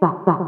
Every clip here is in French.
Vọc.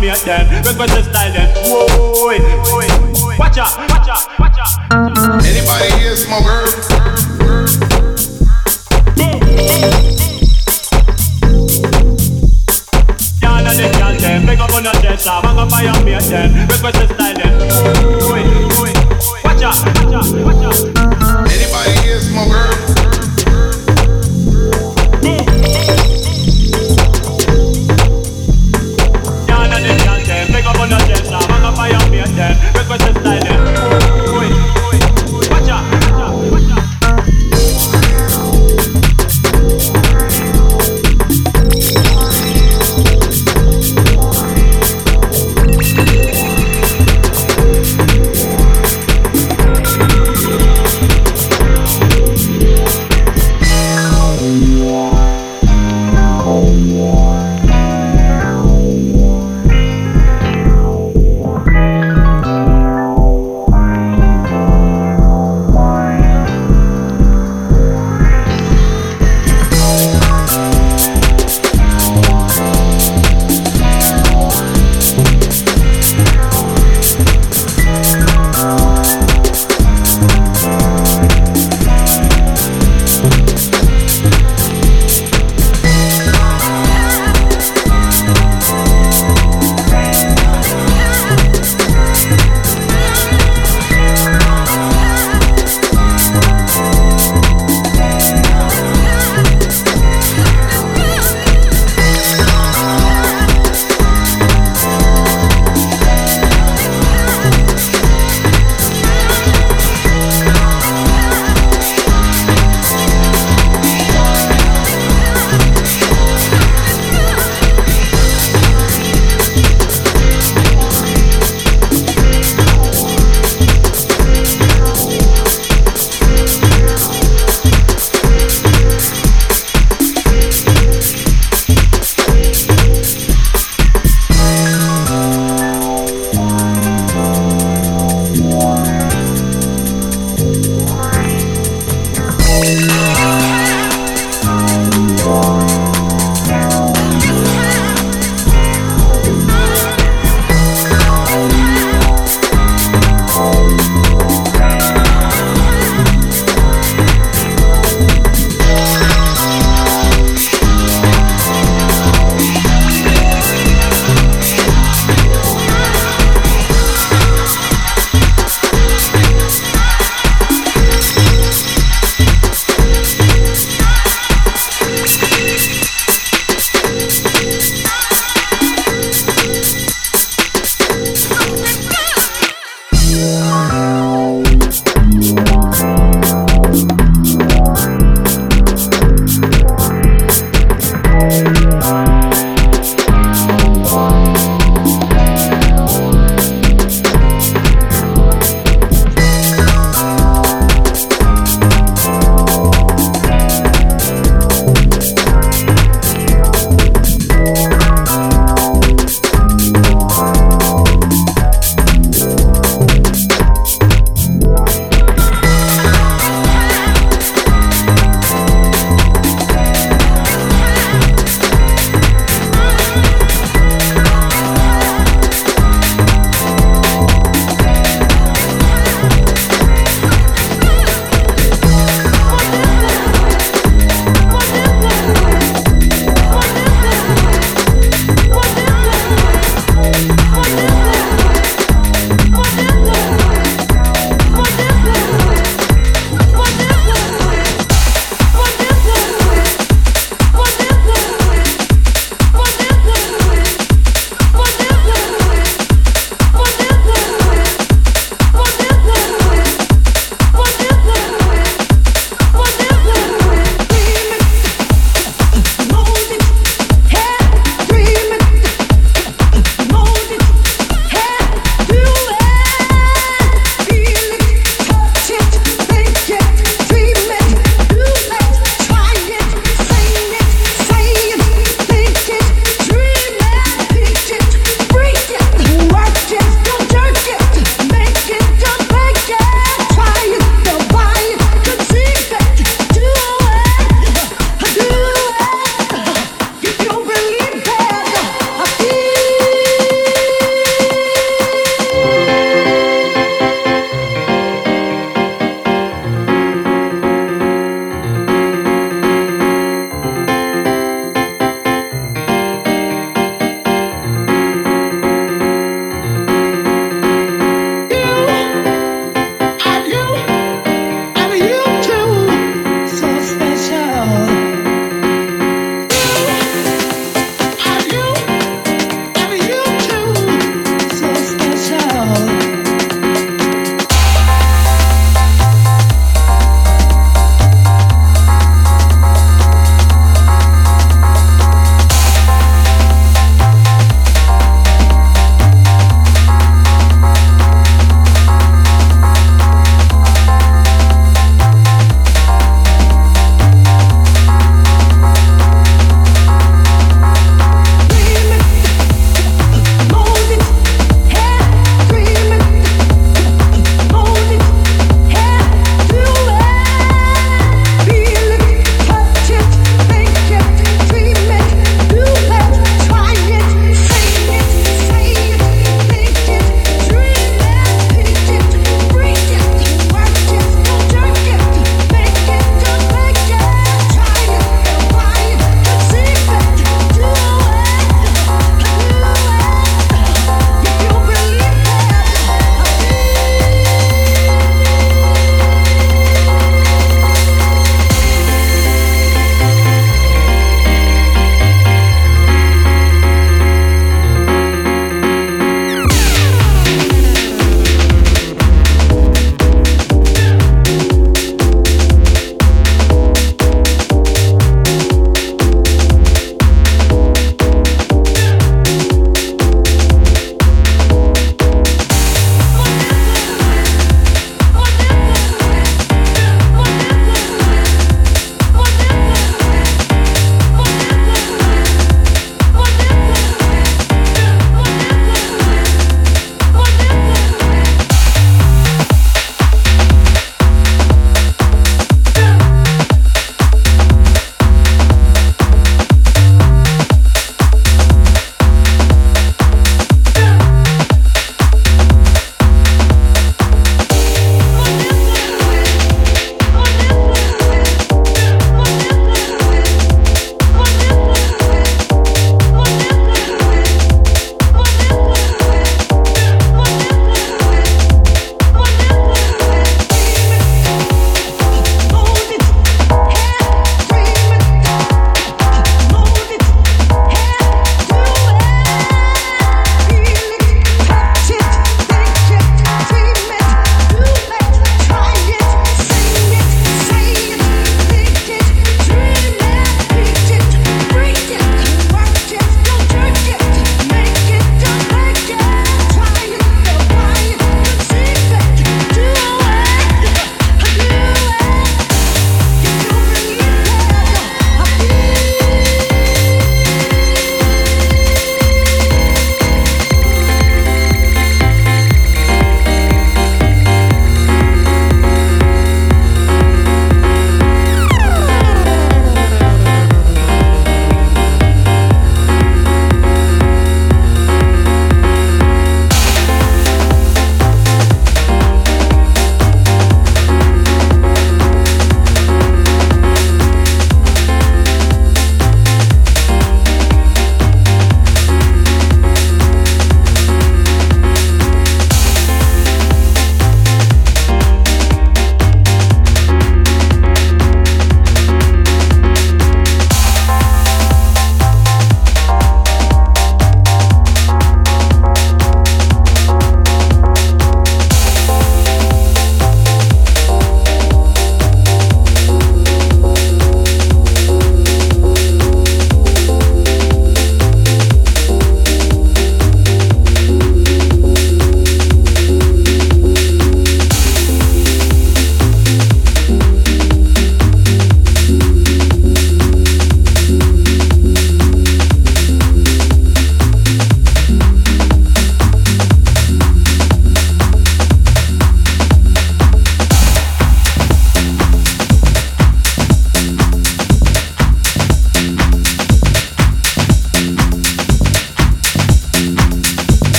me at them. Request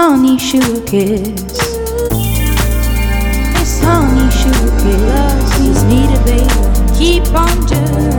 honey sugar kiss. This honey sugar kiss. Loves needs me to baby. Keep on doing.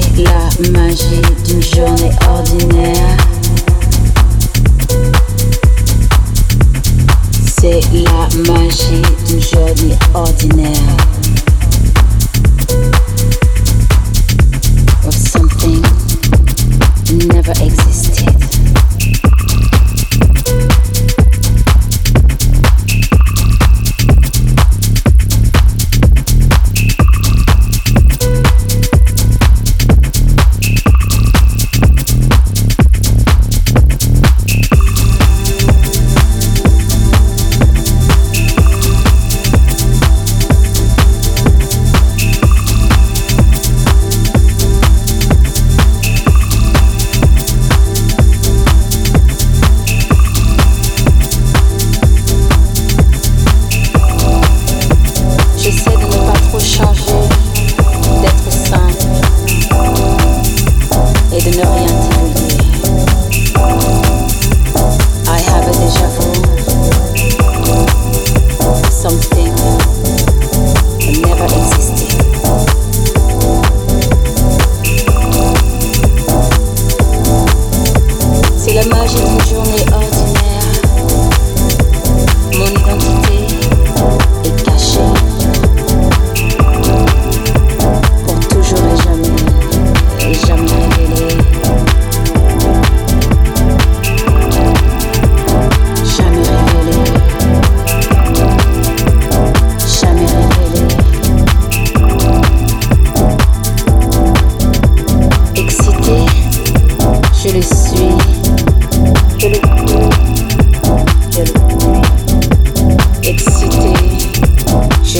C'est la magie d'une journée ordinaire. C'est la magie d'une journée ordinaire. Or something never existed.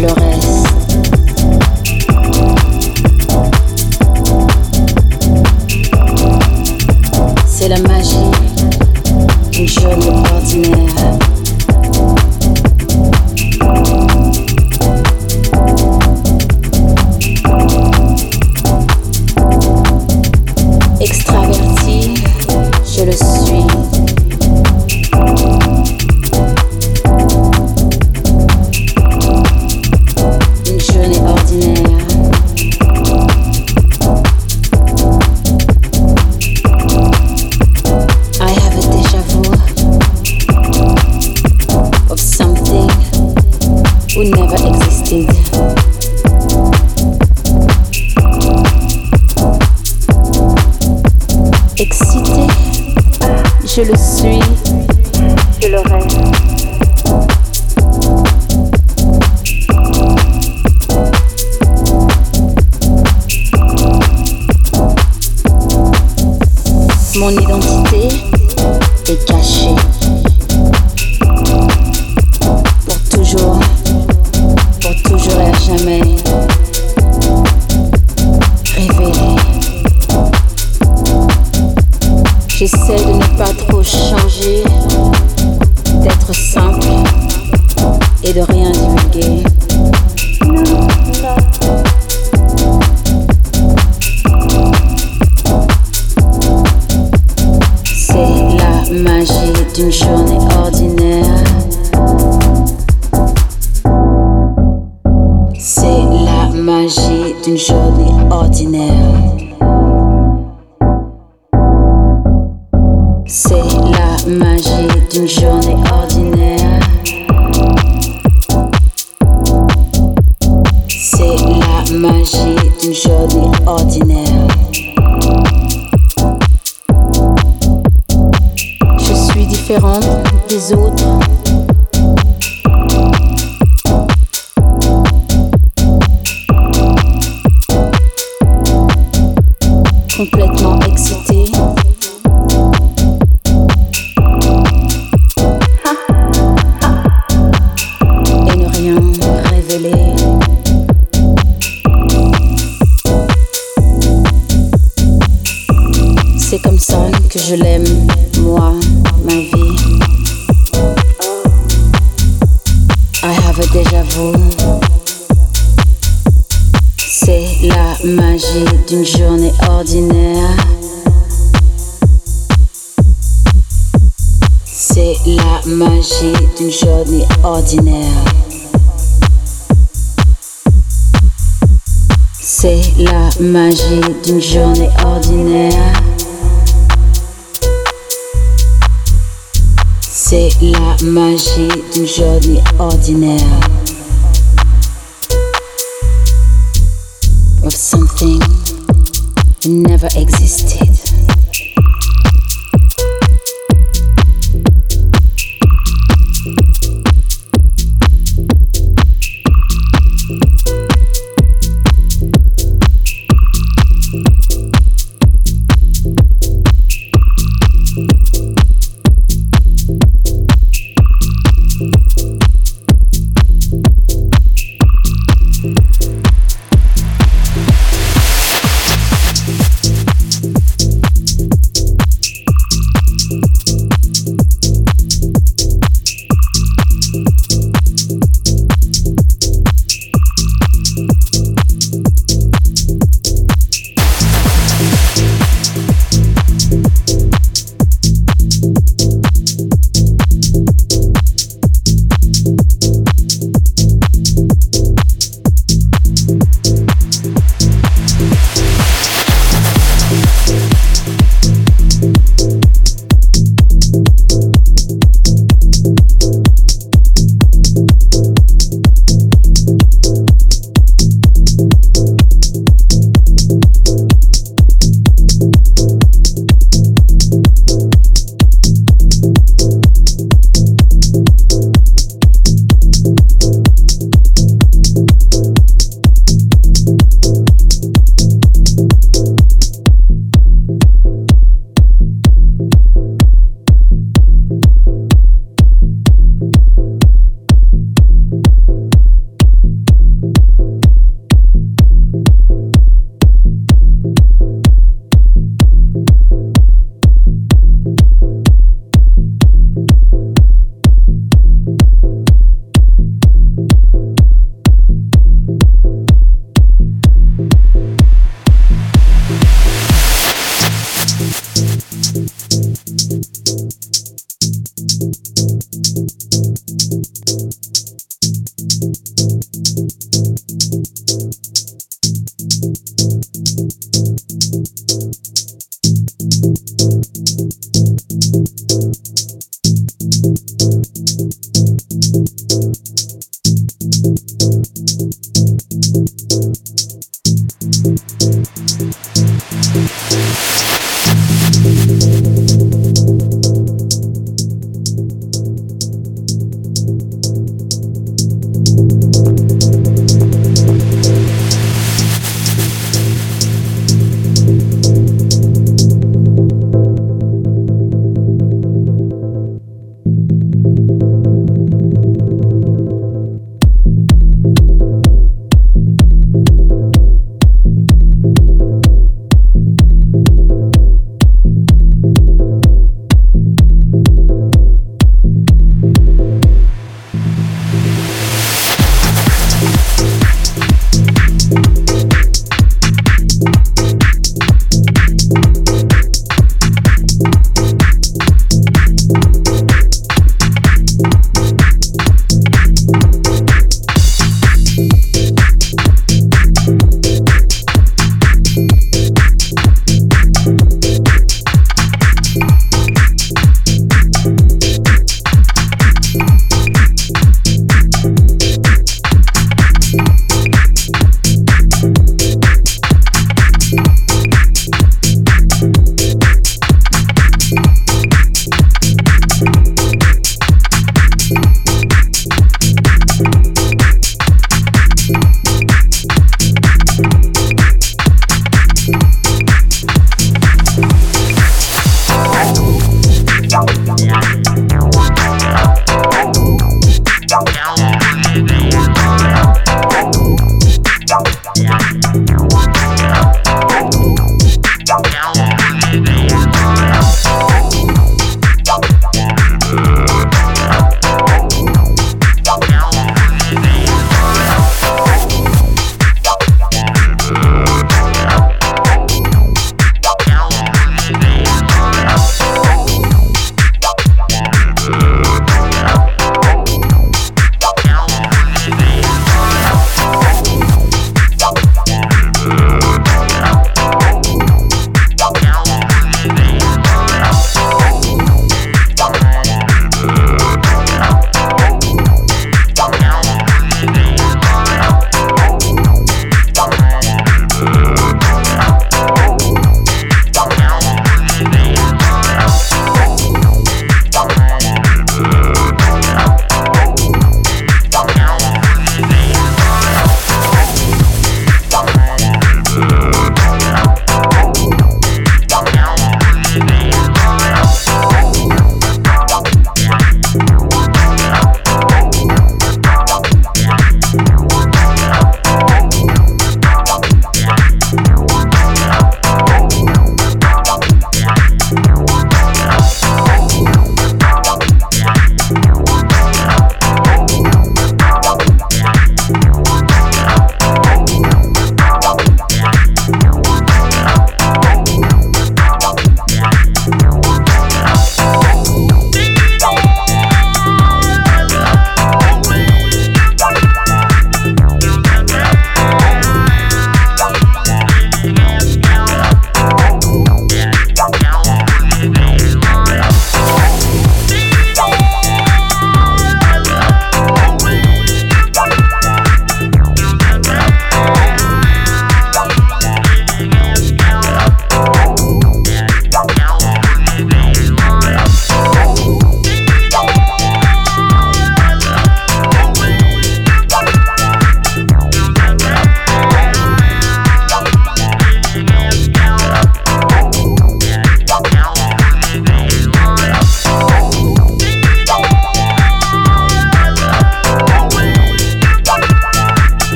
le rêve. Surely all. the magie d'une journée ordinaire. C'est la magie d'une journée ordinaire. Of something that never existed.